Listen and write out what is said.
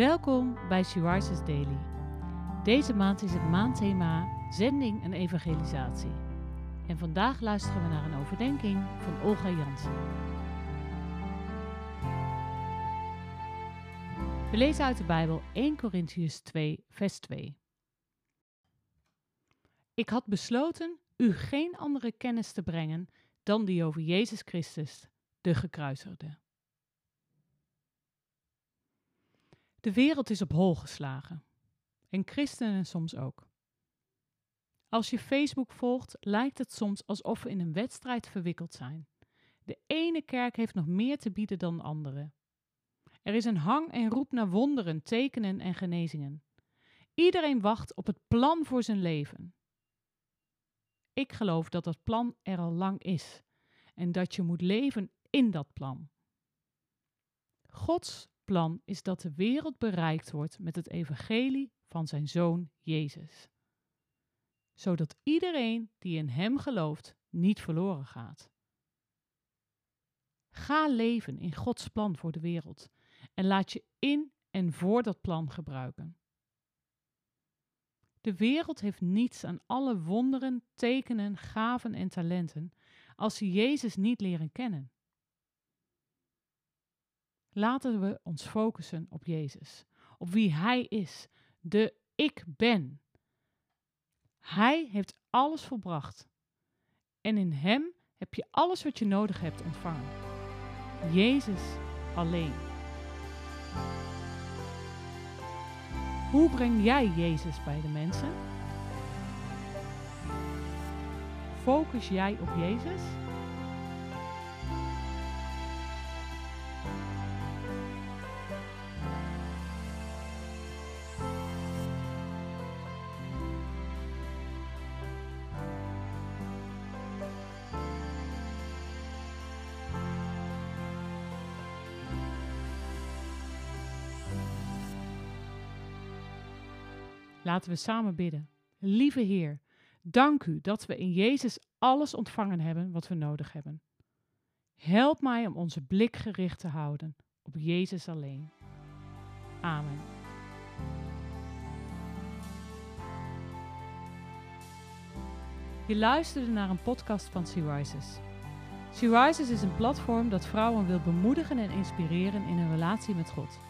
Welkom bij She Rises Daily. Deze maand is het maandthema Zending en Evangelisatie. En vandaag luisteren we naar een overdenking van Olga Jansen. We lezen uit de Bijbel 1 Corinthians 2, vers 2. Ik had besloten u geen andere kennis te brengen dan die over Jezus Christus, de gekruisigde. De wereld is op hol geslagen. En christenen soms ook. Als je Facebook volgt, lijkt het soms alsof we in een wedstrijd verwikkeld zijn. De ene kerk heeft nog meer te bieden dan de andere. Er is een hang en roep naar wonderen, tekenen en genezingen. Iedereen wacht op het plan voor zijn leven. Ik geloof dat dat plan er al lang is en dat je moet leven in dat plan. Gods plan is dat de wereld bereikt wordt met het evangelie van zijn zoon Jezus. Zodat iedereen die in hem gelooft niet verloren gaat. Ga leven in Gods plan voor de wereld en laat je in en voor dat plan gebruiken. De wereld heeft niets aan alle wonderen, tekenen, gaven en talenten als ze Jezus niet leren kennen. Laten we ons focussen op Jezus, op wie Hij is, de Ik Ben. Hij heeft alles volbracht. En in Hem heb je alles wat je nodig hebt ontvangen. Jezus alleen. Hoe breng jij Jezus bij de mensen? Focus jij op Jezus? Laten we samen bidden. Lieve Heer, dank u dat we in Jezus alles ontvangen hebben wat we nodig hebben. Help mij om onze blik gericht te houden op Jezus alleen. Amen. Je luisterde naar een podcast van Sea Rises. Sea Rises is een platform dat vrouwen wil bemoedigen en inspireren in hun relatie met God.